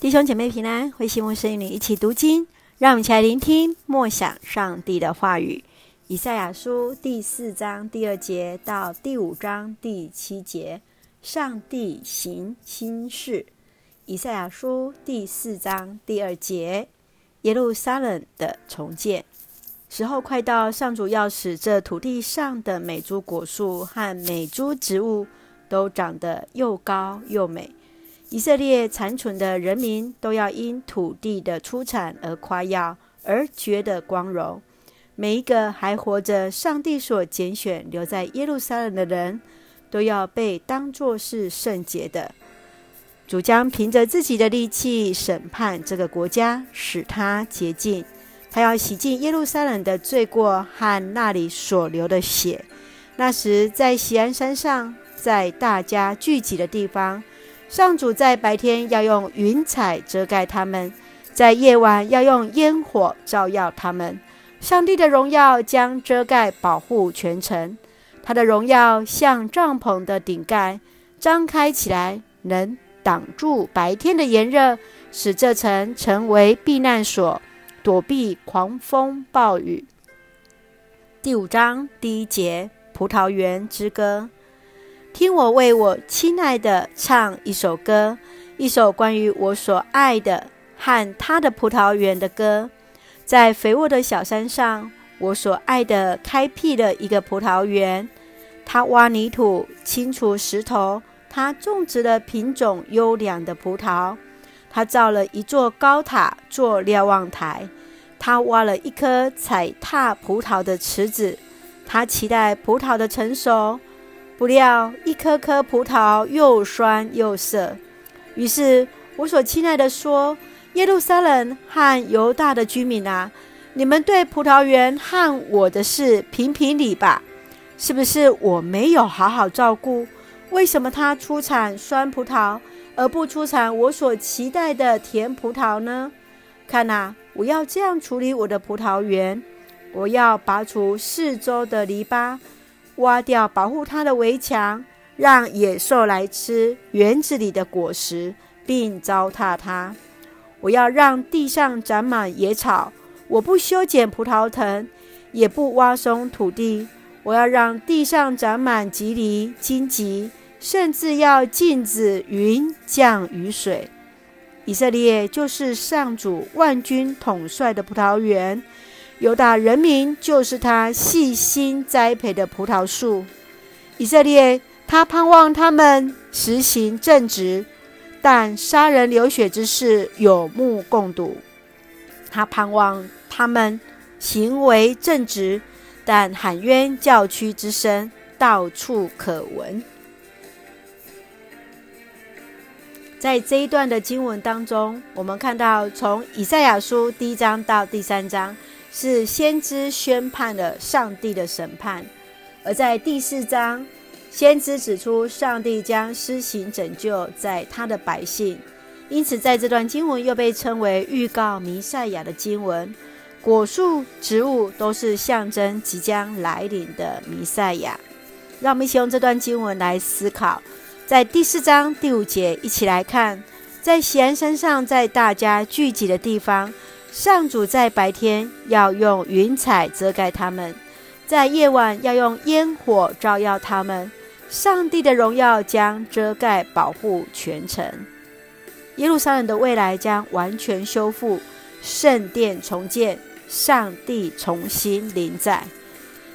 弟兄姐妹平安，欢迎牧师与你一起读经，让我们一起来聆听默想上帝的话语。以赛亚书第四章第二节到第五章第七节，上帝行心事。以赛亚书第四章第二节，耶路撒冷的重建。时候快到，上主要使这土地上的每株果树和每株植物都长得又高又美。以色列残存的人民都要因土地的出产而夸耀，而觉得光荣。每一个还活着、上帝所拣选留在耶路撒冷的人，都要被当作是圣洁的。主将凭着自己的力气审判这个国家，使他洁净。他要洗净耶路撒冷的罪过和那里所流的血。那时，在锡安山上，在大家聚集的地方。上主在白天要用云彩遮盖他们，在夜晚要用烟火照耀他们。上帝的荣耀将遮盖保护全城，他的荣耀像帐篷的顶盖，张开起来，能挡住白天的炎热，使这城成为避难所，躲避狂风暴雨。第五章第一节：葡萄园之歌。听我为我亲爱的唱一首歌，一首关于我所爱的和他的葡萄园的歌。在肥沃的小山上，我所爱的开辟了一个葡萄园。他挖泥土，清除石头，他种植了品种优良的葡萄。他造了一座高塔做瞭望台。他挖了一颗踩踏葡萄的池子。他期待葡萄的成熟。不料，一颗颗葡萄又酸又涩。于是，我所亲爱的说：“耶路撒冷和犹大的居民啊，你们对葡萄园和我的事评评理吧。是不是我没有好好照顾？为什么它出产酸葡萄，而不出产我所期待的甜葡萄呢？看哪，我要这样处理我的葡萄园：我要拔除四周的篱笆。”挖掉保护它的围墙，让野兽来吃园子里的果实，并糟蹋它。我要让地上长满野草，我不修剪葡萄藤，也不挖松土地。我要让地上长满棘藜、荆棘，甚至要禁止云降雨水。以色列就是上主万军统帅的葡萄园。犹大人民就是他细心栽培的葡萄树，以色列，他盼望他们实行正直，但杀人流血之事有目共睹。他盼望他们行为正直，但喊冤叫屈之声到处可闻。在这一段的经文当中，我们看到从以赛亚书第一章到第三章。是先知宣判了上帝的审判，而在第四章，先知指出上帝将施行拯救在他的百姓，因此在这段经文又被称为预告弥赛亚的经文。果树、植物都是象征即将来临的弥赛亚。让我们一起用这段经文来思考，在第四章第五节，一起来看，在锡安山上，在大家聚集的地方。上主在白天要用云彩遮盖他们，在夜晚要用烟火照耀他们。上帝的荣耀将遮盖保护全城。耶路撒冷的未来将完全修复，圣殿重建，上帝重新临在。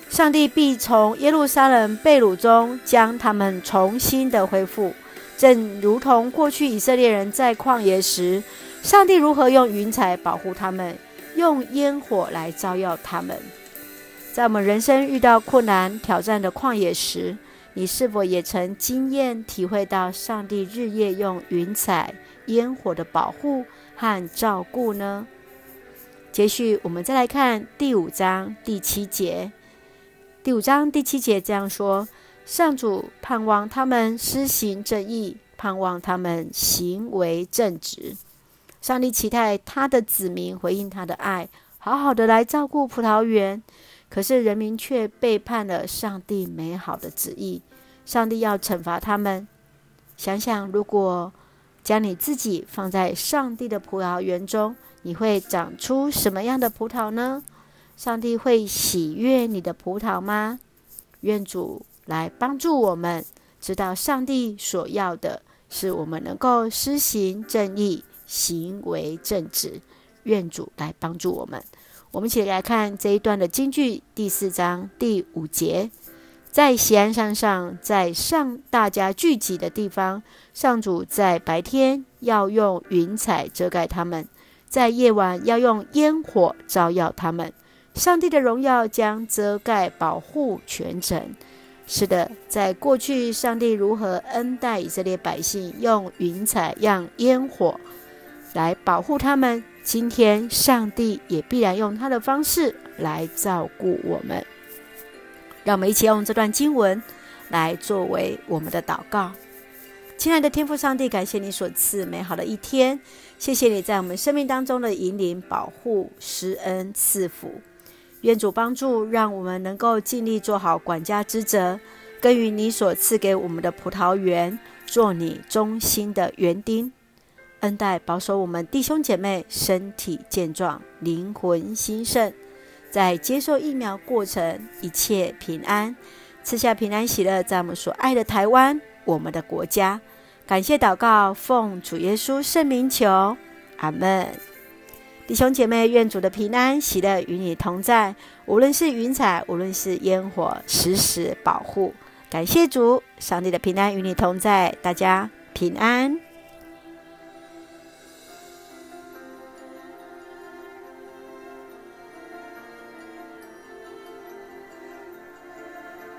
上帝必从耶路撒冷被掳中将他们重新的恢复，正如同过去以色列人在旷野时。上帝如何用云彩保护他们，用烟火来照耀他们？在我们人生遇到困难挑战的旷野时，你是否也曾经验体会到上帝日夜用云彩、烟火的保护和照顾呢？接续，我们再来看第五章第七节。第五章第七节这样说：上主盼望他们施行正义，盼望他们行为正直。上帝期待他的子民回应他的爱，好好的来照顾葡萄园。可是人民却背叛了上帝美好的旨意，上帝要惩罚他们。想想，如果将你自己放在上帝的葡萄园中，你会长出什么样的葡萄呢？上帝会喜悦你的葡萄吗？愿主来帮助我们，知道上帝所要的是我们能够施行正义，行为正直。愿主来帮助我们。我们一起来看这一段的金句，第四章第五节。在锡安山上，在上大家聚集的地方，上主在白天要用云彩遮盖他们，在夜晚要用烟火照耀他们。上帝的荣耀将遮盖保护全城。是的，在过去，上帝如何恩待以色列百姓，用云彩、让烟火来保护他们。今天，上帝也必然用他的方式来照顾我们。让我们一起用这段经文来作为我们的祷告。亲爱的天父上帝，感谢你所赐美好的一天，谢谢你在我们生命当中的引领、保护、施恩、赐福。愿主帮助，让我们能够尽力做好管家之责，耕耘你所赐给我们的葡萄园，做你忠心的园丁。恩待保守我们弟兄姐妹身体健壮，灵魂兴盛，在接受疫苗过程一切平安，赐下平安喜乐，在我们所爱的台湾，我们的国家。感谢祷告，奉主耶稣圣名求，阿门。弟兄姐妹，愿主的平安喜乐与你同在，无论是云彩，无论是烟火，时时保护。感谢主，上帝的平安与你同在，大家平安。